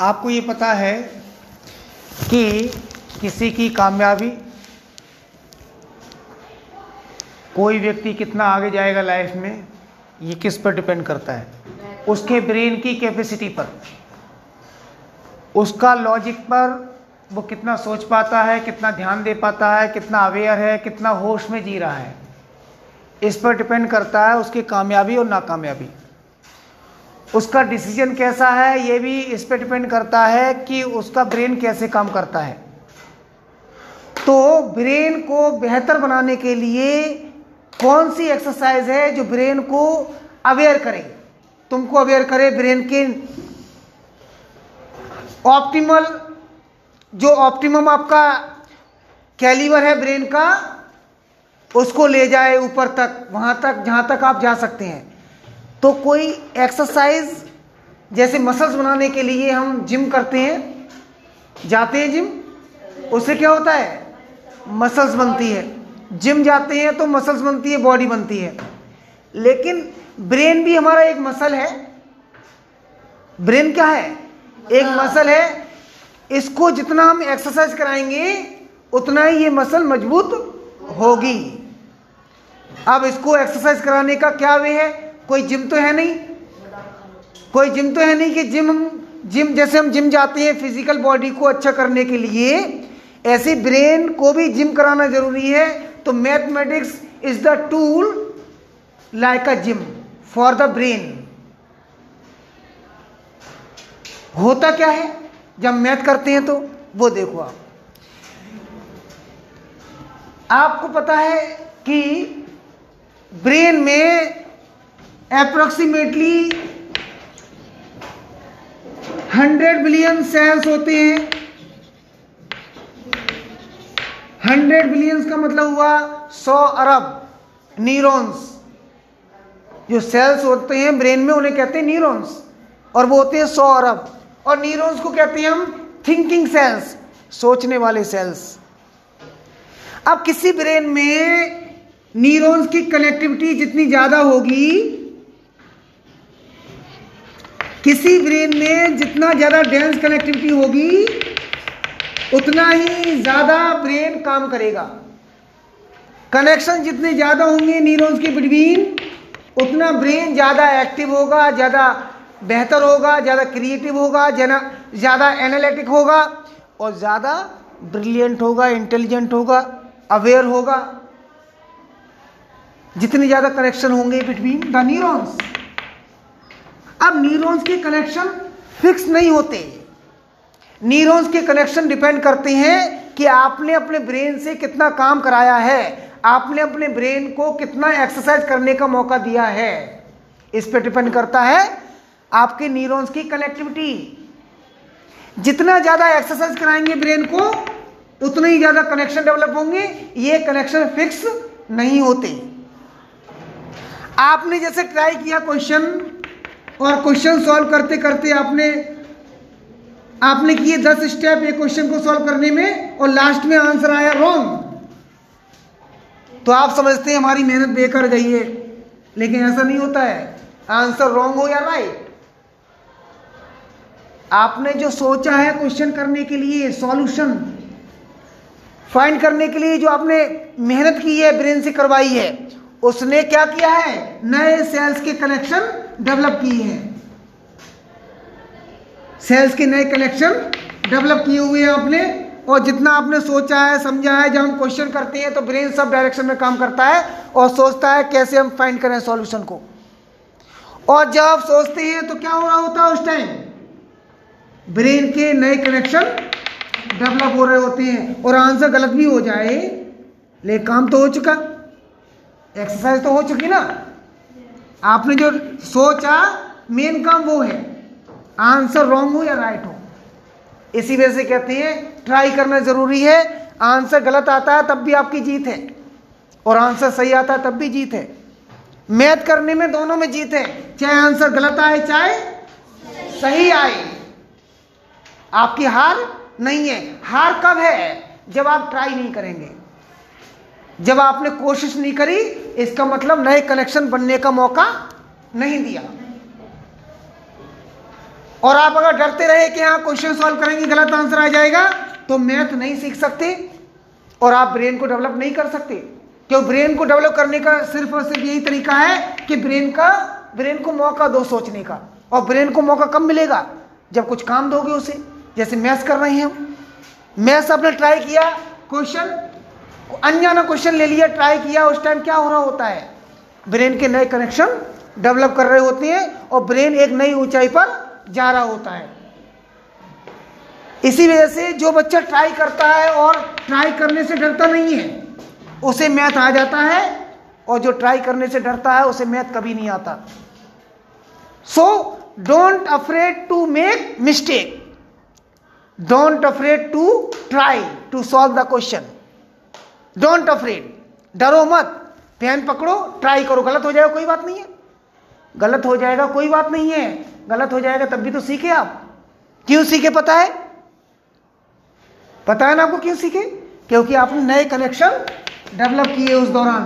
आपको ये पता है कि किसी की कामयाबी कोई व्यक्ति कितना आगे जाएगा लाइफ में, ये किस पर डिपेंड करता है? उसके ब्रेन की कैपेसिटी पर। उसका लॉजिक पर वो कितना सोच पाता है, कितना ध्यान दे पाता है, कितना अवेयर है, कितना होश में जी रहा है। इस पर डिपेंड करता है उसकी कामयाबी और नाकामयाबी। उसका डिसीज़न कैसा है, ये भी इस पर डिपेंड करता है कि उसका ब्रेन कैसे काम करता है। तो ब्रेन को बेहतर बनाने के लिए कौन सी एक्सरसाइज है जो ब्रेन को अवेयर करे? तुमको अवेयर करे ब्रेन के ऑप्टिमल जो ऑप्टिमम आपका कैलिवर है ब्रेन का, उसको ले जाए ऊपर तक, वहाँ तक, जहाँ तक आप जा सकते हैं। तो कोई एक्सरसाइज जैसे मसल्स बनाने के लिए हम जिम करते हैं जाते हैं जिम उससे क्या होता है? मसल्स बनती है। जिम जाते हैं तो मसल्स बनती है बॉडी बनती है। लेकिन ब्रेन भी हमारा एक मसल है। ब्रेन क्या है? एक मसल है। इसको जितना हम एक्सरसाइज कराएँगे उतना ही ये मसल मज़बूत होगी। अब इसको एक्सरसाइज कराने का क्या वे है? कोई जिम तो है नहीं? कोई जिम तो है नहीं कि जिम जिम जैसे हम जिम जाते हैं फ़िज़िकल बॉडी को अच्छा करने के लिए, ऐसे ब्रेन को भी जिम कराना ज़रूरी है। तो mathematics is the tool like a gym for the brain होता क्या है? जब मैथ करते हैं तो वो देखो आप। आपको पता है कि ब्रेन में अप्रोक्सीमेटली हंड्रेड बिलियन सेल्स होते हैं। हंड्रेड बिलियंस का मतलब हुआ सौ अरब न्यूरॉन्स जो सेल्स होते हैं ब्रेन में उन्हें कहते हैं न्यूरॉन्स और वो होते हैं सौ अरब। और न्यूरॉन्स को कहते हैं हम थिंकिंग सेल्स सोचने वाले सेल्स अब किसी ब्रेन में न्यूरॉन्स की कनेक्टिविटी जितनी ज़्यादा होगी किसी ब्रेन में जितना ज़्यादा डेंस कनेक्टिविटी होगी, उतना ही ज़्यादा ब्रेन काम करेगा। कनेक्शन जितने ज़्यादा होंगे न्यूरॉन्स के बिटवीन उतना ब्रेन ज़्यादा एक्टिव होगा, ज़्यादा बेहतर होगा, ज़्यादा क्रिएटिव होगा, ज़्यादा एनालिटिक होगा और ज़्यादा ब्रिलियंट होगा इंटेलिजेंट होगा अवेयर होगा। जितने ज़्यादा कनेक्शन होंगे बिटवीन द न्यूरॉन्स अब न्यूरॉन्स के कनेक्शन फिक्स नहीं होते। न्यूरॉन्स के कनेक्शन डिपेंड करते हैं कि आपने अपने ब्रेन से कितना काम कराया है, आपने अपने ब्रेन को कितना एक्सरसाइज करने का मौका दिया है। इस पर डिपेंड करता है आपके न्यूरॉन्स की कनेक्टिविटी जितना ज़्यादा एक्सरसाइज कराएँगे ब्रेन को, उतने ही ज़्यादा कनेक्शन डेवलप होंगे। ये कनेक्शन फिक्स नहीं होते। आपने जैसे ट्राई किया क्वेश्चन और क्वेश्चन सॉल्व करते करते आपने आपने किए दस स्टेप एक क्वेश्चन को सॉल्व करने में और लास्ट में आंसर आया रॉन्ग। तो आप समझते हैं हमारी मेहनत बेकार गई है, लेकिन ऐसा नहीं होता है। आंसर रॉन्ग हो या राइट आपने जो सोचा है क्वेश्चन करने के लिए, सॉल्यूशन फाइंड करने के लिए जो आपने मेहनत की है, ब्रेन से करवाई है, उसने क्या किया है? नए सेल्स के कनेक्शन डेवलप किए हैं। सेल्स के नए कनेक्शन डेवलप किए हुए हैं आपने। और जितना आपने सोचा है, समझा है, जब हम क्वेश्चन करते हैं तो ब्रेन सब डायरेक्शन में काम करता है और सोचता है कैसे हम फाइंड करें सॉल्यूशन को। और जब आप सोचते हैं तो क्या हो रहा होता है उस टाइम ब्रेन के नए कनेक्शन डेवलप हो रहे होते हैं। और आंसर गलत भी हो जाए, लेकिन काम तो हो चुका। एक्सरसाइज तो हो चुकी ना। आपने जो सोचा मेन काम वो है। आंसर रॉन्ग हो या राइट हो? इसी वजह से कहते हैं ट्राई करना ज़रूरी है। आंसर गलत आता है, तब भी आपकी जीत है। और आंसर सही आता है, तब भी जीत है। मैथ करने में दोनों में जीत है। चाहे आंसर गलत आए, चाहे सही आए। आपकी हार नहीं है। हार कब है? जब आप ट्राई नहीं करेंगे। जब आपने कोशिश नहीं करी, इसका मतलब नए कनेक्शन बनने का मौका नहीं दिया। और आप अगर डरते रहे कि हाँ क्वेश्चन सॉल्व करेंगे, गलत आंसर आ जाएगा तो मैथ नहीं सीख सकते और आप ब्रेन को डेवलप नहीं कर सकते। क्यों? ब्रेन को डेवलप करने का सिर्फ़ और सिर्फ़ यही तरीका है कि ब्रेन का, ब्रेन को मौका दो सोचने का और ब्रेन को मौका कब मिलेगा? जब कुछ काम दोगे उसे। जैसे मैथ्स कर रहे हैं हम। मैथ्स आपने ट्राई किया, क्वेश्चन अनजाना क्वेश्चन ले लिया ट्राई किया, उस टाइम क्या हो रहा होता है? ब्रेन के नए कनेक्शन डेवलप कर रहे होते हैं और ब्रेन एक नई ऊंचाई पर जा रहा होता है। इसी वजह से जो बच्चा ट्राई करता है और ट्राई करने से डरता नहीं है, उसे मैथ आ जाता है और जो ट्राई करने से डरता है, उसे मैथ कभी नहीं आता। So don't afraid to make mistake don't afraid to try to solve the question don't afraid डरो मत। पेन पकड़ो ट्राई करो। गलत हो जाएगा, कोई बात नहीं है। गलत हो जाएगा, कोई बात नहीं है। गलत हो जाएगा, तब भी तो सीखे आप। क्यों सीखे, पता है? पता है ना आपको क्यों सीखे? क्योंकि आपने नए कनेक्शन डेवलप किए उस दौरान।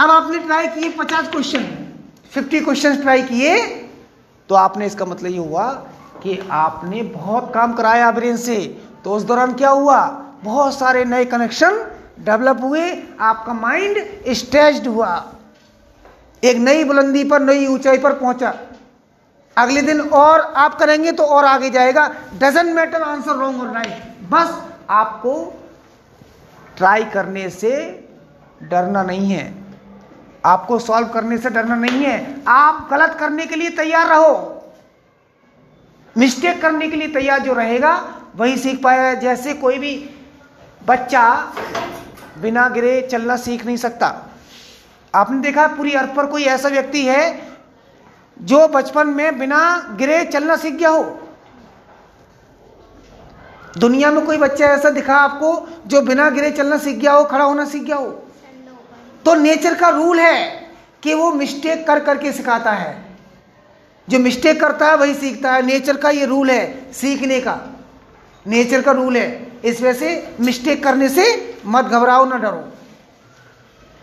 अब आपने ट्राई किए पचास क्वेश्चन फिफ्टी क्वेश्चन ट्राई किए तो आपने इसका मतलब ये हुआ कि आपने बहुत काम कराया ब्रेन से। तो उस दौरान क्या हुआ? बहुत सारे नए कनेक्शन डेवलप हुए, आपका माइंड स्ट्रेच्ड हुआ। एक नई बुलंदी पर, नई ऊंचाई पर पहुँचा। अगले दिन और आप करेंगे तो और आगे जाएगा। डजेंट मैटर आंसर रॉन्ग और राइट बस आपको ट्राई करने से डरना नहीं है। आपको सॉल्व करने से डरना नहीं है। आप गलत करने के लिए तैयार रहो। मिस्टेक करने के लिए तैयार जो रहेगा, वही सीख पाएगा जैसे कोई भी बच्चा बिना गिरे चलना सीख नहीं सकता। आपने देखा पूरी अर्थ पर कोई ऐसा व्यक्ति है जो बचपन में बिना गिरे चलना सीख गया हो? दुनिया में कोई बच्चा ऐसा दिखा आपको जो बिना गिरे चलना सीख गया हो, खड़ा होना सीख गया हो? तो नेचर का रूल है कि वो मिस्टेक कर करके सिखाता है। जो मिस्टेक करता है, वही सीखता है। नेचर का ये रूल है सीखने का। नेचर का रूल है। इस वजह से मिस्टेक करने से मत घबराओ, ना डरो।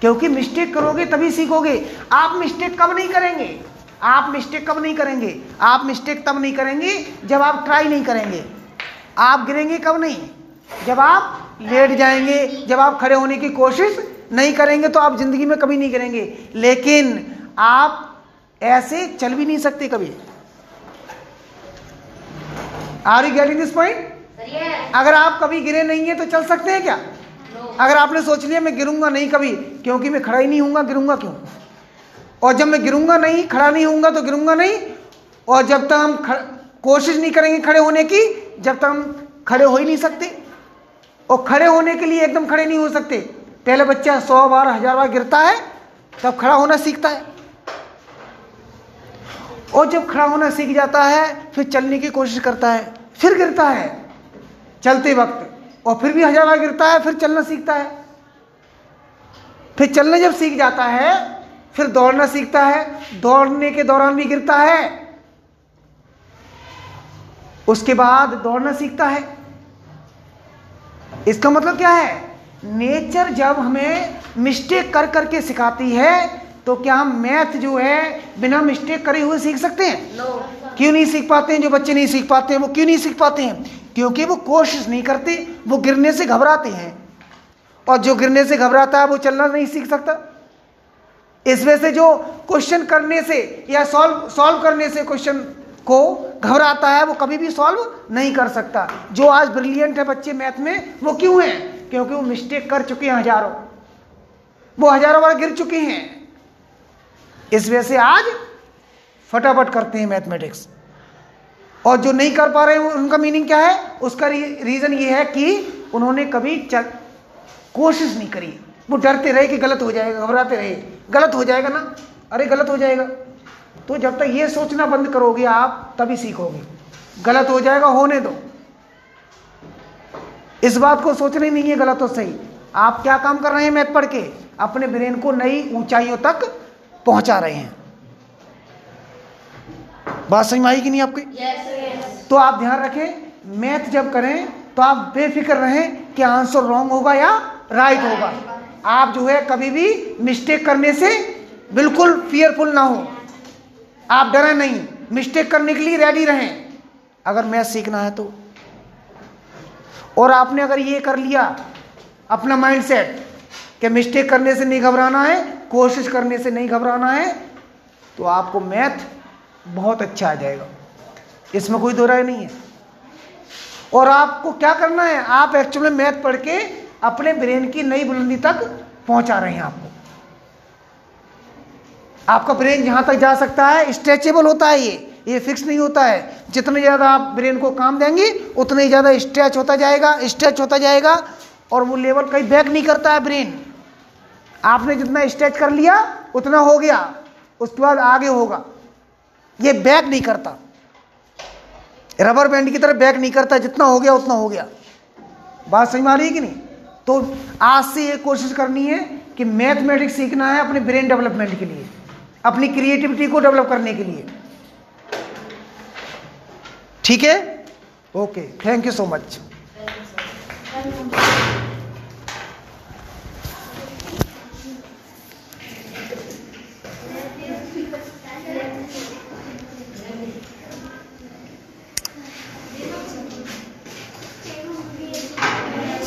क्योंकि मिस्टेक करोगे तभी सीखोगे। आप मिस्टेक कब नहीं करेंगे? आप मिस्टेक कब नहीं करेंगे? आप मिस्टेक तब नहीं करेंगे जब आप ट्राई नहीं करेंगे। आप गिरेंगे कब नहीं? जब आप लेट जाएँगे, जब आप खड़े होने की कोशिश नहीं करेंगे तो आप ज़िंदगी में कभी नहीं गिरेंगे। लेकिन आप ऐसे चल भी नहीं सकते कभी। Are you getting this point अगर आप कभी गिरे नहीं है तो चल सकते हैं क्या? अगर आपने सोच लिया, मैं गिरूँगा नहीं कभी, क्योंकि मैं खड़ा ही नहीं हूँगा गिरूँगा क्यों? और जब मैं गिरूँगा नहीं, खड़ा नहीं हूँगा तो गिरूँगा नहीं। और जब तक हम कोशिश नहीं करेंगे खड़े होने की, जब तक हम खड़े हो ही नहीं सकते। और खड़े होने के लिए एकदम खड़े नहीं हो सकते। पहले बच्चा सौ बार, हज़ार बार गिरता है, तब खड़ा होना सीखता है। और जब खड़ा होना सीख जाता है, फिर चलने की कोशिश करता है, फिर गिरता है। चलते वक्त। और फिर भी हज़ार बार गिरता है फिर चलना सीखता है। फिर चलना जब सीख जाता है फिर दौड़ना सीखता है दौड़ने के दौरान भी गिरता है। उसके बाद दौड़ना सीखता है। इसका मतलब क्या है? नेचर जब हमें मिस्टेक कर करके सिखाती है तो क्या हम मैथ जो है बिना मिस्टेक करे हुए सीख सकते हैं? No. क्यों नहीं सीख पाते हैं? जो बच्चे नहीं सीख पाते हैं वो क्यों नहीं सीख पाते हैं? क्योंकि वो कोशिश नहीं करते, वो गिरने से घबराते हैं। और जो गिरने से घबराता है, वो चलना नहीं सीख सकता। इस वजह से जो क्वेश्चन करने से या सॉल्व सॉल्व करने से क्वेश्चन को घबराता है, वो कभी भी सॉल्व नहीं कर सकता। जो आज ब्रिलियंट है बच्चे मैथ में, वो क्यों है? क्योंकि वो मिस्टेक कर चुके हैं हज़ारों। वो हज़ारों बार गिर चुके हैं। इस वजह से आज फटाफट करते हैं मैथमेटिक्स और जो नहीं कर पा रहे हैं उनका मीनिंग क्या है? उसका रीजन ये है कि उन्होंने कभी चल, कोशिश नहीं करी। वो डरते रहे कि गलत हो जाएगा, घबराते रहे। गलत हो जाएगा ना? अरे, गलत हो जाएगा। तो जब तक ये सोचना बंद करोगे आप, तभी सीखोगे। गलत हो जाएगा, होने दो। इस बात को सोचना ही नहीं है गलत और सही आप क्या काम कर रहे हैं मैथ पढ़ के? अपने ब्रेन को नई ऊंचाइयों तक पहुँचा रहे हैं। बात समझ में आई कि नहीं आपकी? Yes, yes. तो आप ध्यान रखें मैथ जब करें तो आप बेफिक्र रहें कि आंसर रॉन्ग होगा या राइट होगा। आप जो है कभी भी मिस्टेक करने से बिल्कुल फियरफुल ना हो। आप डरे नहीं। मिस्टेक करने के लिए रेडी रहें। अगर मैथ सीखना है तो। और आपने अगर ये कर लिया अपना माइंड सेट कि मिस्टेक करने से नहीं घबराना है कोशिश करने से नहीं घबराना है तो आपको मैथ बहुत अच्छा आ जाएगा। इसमें कोई दो राय नहीं है। और आपको क्या करना है? आप एक्चुअली मैथ पढ़ के अपने ब्रेन की नई बुलंदी तक पहुँचा रहे हैं आपको। आपका ब्रेन जहाँ तक जा सकता है स्ट्रेचेबल होता है ये। ये फिक्स नहीं होता है। जितने ज़्यादा आप ब्रेन को काम देंगे, उतने ही ज़्यादा स्ट्रेच होता जाएगा स्ट्रेच होता जाएगा, और वो लेवल कहीं बैक नहीं करता है ब्रेन। आपने जितना स्ट्रेच कर लिया, उतना हो गया। उसके बाद आगे होगा। ये बैक नहीं करता। रबर बैंड की तरह बैक नहीं करता, जितना हो गया उतना हो गया। बात समझ में आ रही है कि नहीं? तो आज से ये कोशिश करनी है कि मैथमेटिक्स सीखना है अपने ब्रेन डेवलपमेंट के लिए, अपनी क्रिएटिविटी को डेवलप करने के लिए। ठीक है? Okay, thank you so much.